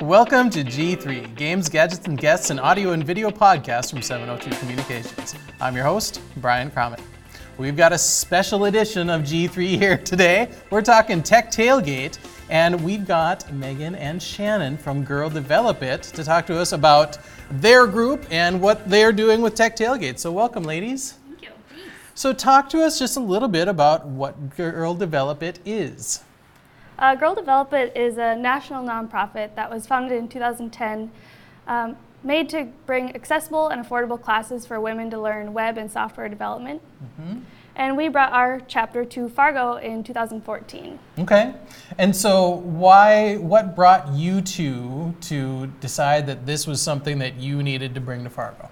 Welcome to G3, Games, Gadgets, and Guests, an audio and video podcast from 702 Communications. I'm your host, Brian Cromit. We've got a special edition of G3 here today. We're talking Tech Tailgate, and we've got Megan and Shannon from Girl Develop It to talk to us about their group and what they're doing with Tech Tailgate. So, welcome, ladies. Thank you. So, talk to us just a little bit about what Girl Develop It is. Uh, Girl Develop It is a national nonprofit that was founded in 2010, um, made to bring accessible and affordable classes for women to learn web and software development. And we brought our chapter to Fargo in 2014. Okay. And so why what brought you two to decide that this was something that you needed to bring to Fargo?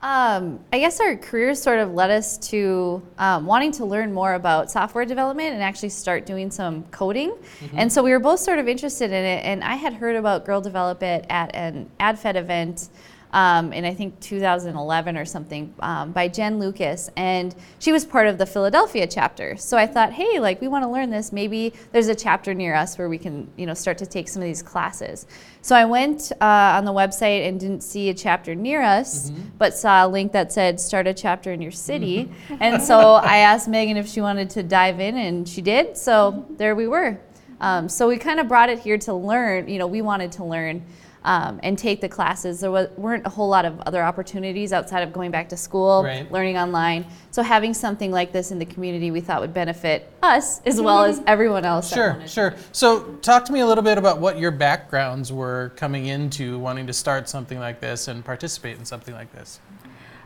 Um, I guess our careers sort of led us to um, wanting to learn more about software development and actually start doing some coding. And so we were both sort of interested in it. And I had heard about Girl Develop It at an AdFed event um, in I think 2011 or something um, by Jen Lucas, and she was part of the Philadelphia chapter. So I thought, hey, like we want to learn this. Maybe there's a chapter near us where we can, you know, start to take some of these classes. So I went uh, on the website and didn't see a chapter near us, but saw a link that said start a chapter in your city. and so I asked Megan if she wanted to dive in, and she did. So there we were. Um, so we kind of brought it here to learn. You know, we wanted to learn um, and take the classes. There was, weren't a whole lot of other opportunities outside of going back to school, Right. learning online. So having something like this in the community, we thought would benefit us as well as everyone else. that Sure, wanted- sure. So talk to me a little bit about what your backgrounds were coming into wanting to start something like this and participate in something like this.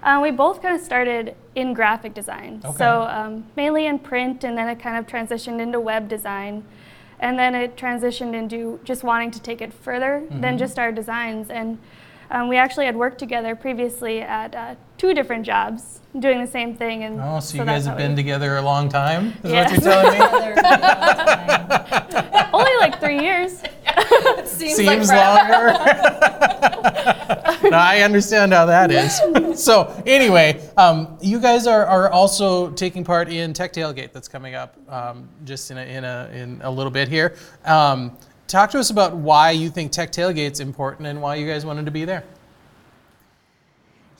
Uh, we both kind of started in graphic design. Okay. So um, mainly in print, and then it kind of transitioned into web design. And then it transitioned into just wanting to take it further Mm-hmm. than just our designs. And um, we actually had worked together previously at uh, two different jobs doing the same thing. And Oh, so you guys have been we- together a long time? Is Yes. what you're telling me? Only like three years. Seems, Seems longer. I understand how that is. So anyway, um, you guys are, are also taking part in Tech Tailgate that's coming up um, just in a, in, a, in a little bit here. Um, talk to us about why you think Tech Tailgate's important and why you guys wanted to be there.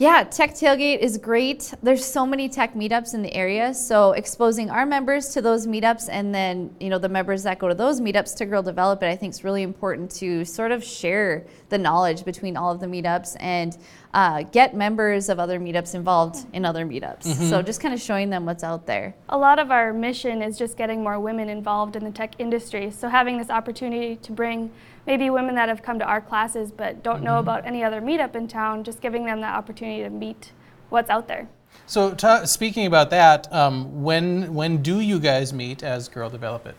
Yeah, Tech Tailgate is great. There's so many tech meetups in the area, so exposing our members to those meetups and then, you know, the members that go to those meetups to Girl Develop It, I think is really important to sort of share the knowledge between all of the meetups and uh, get members of other meetups involved in other meetups. So just kind of showing them what's out there. A lot of our mission is just getting more women involved in the tech industry. So having this opportunity to bring maybe women that have come to our classes but don't know about any other meetup in town, just giving them that opportunity to meet what's out there. So ta speaking about that, um, when, when do you guys meet as Girl Develop It?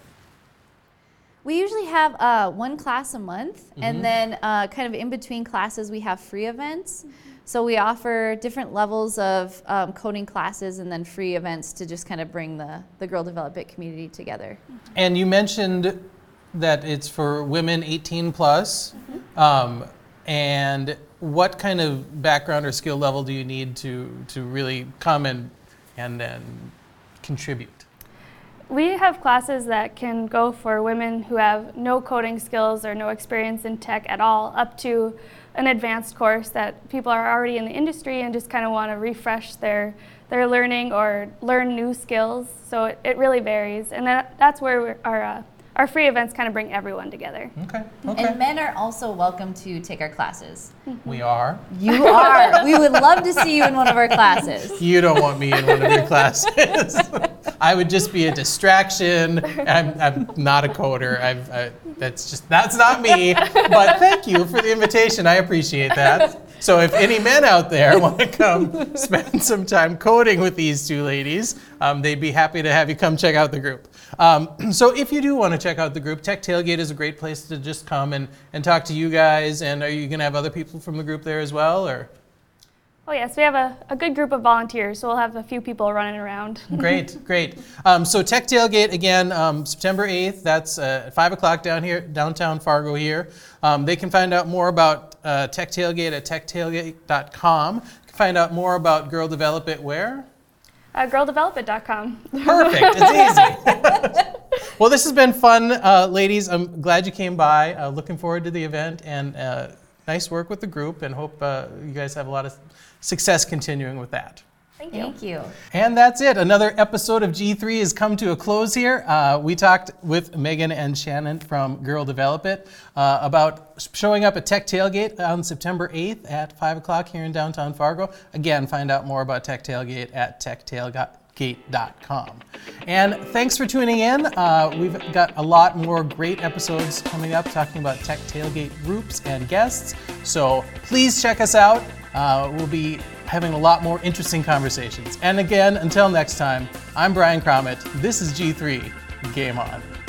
We usually have uh, one class a month, and then uh, kind of in between classes, we have free events. So we offer different levels of um, coding classes and then free events to just kind of bring the, the Girl Develop It community together. And you mentioned that it's for women 18 plus. Um, and what kind of background or skill level do you need to, to really come and, and, and contribute? We have classes that can go for women who have no coding skills or no experience in tech at all, up to an advanced course that people are already in the industry and just kind of want to refresh their, their learning or learn new skills. So it, it really varies. And that, that's where our, uh, our free events kind of bring everyone together. Okay, okay. And men are also welcome to take our classes. we are. You are. we would love to see you in one of our classes. You don't want me in one of your classes. I would just be a distraction. I'm, I'm not a coder. I've, I, that's just that's not me. But thank you for the invitation. I appreciate that. So if any men out there want to come spend some time coding with these two ladies, um, they'd be happy to have you come check out the group. Um, so if you do want to check out the group, Tech Tailgate is a great place to just come and, and talk to you guys. And are you going to have other people from the group there as well, or? Oh, yes, we have a, a good group of volunteers, so we'll have a few people running around. Great, great. Um, so Tech Tailgate again, um, September 8th. That's uh, at 5 o'clock down here, downtown Fargo here. Um, they can find out more about uh, Tech Tailgate at techtailgate.com. Find out more about Girl Develop It where? Uh, girldevelopit.com. Perfect. It's easy. Well, this has been fun, uh, ladies. I'm glad you came by. Uh, looking forward to the event and uh, nice work with the group, and hope uh, you guys have a lot of success continuing with that. Thank you. Thank you. And that's it. Another episode of G3 has come to a close here. Uh, we talked with Megan and Shannon from Girl Develop It uh, about showing up at Tech Tailgate on September 8th at 5 o'clock here in downtown Fargo. Again, find out more about Tech Tailgate at techtailgate.com. And thanks for tuning in. Uh, we've got a lot more great episodes coming up talking about Tech Tailgate groups and guests. So please check us out. Uh, we'll be having a lot more interesting conversations. And again, until next time, I'm Brian Cromit. This is G3. Game on.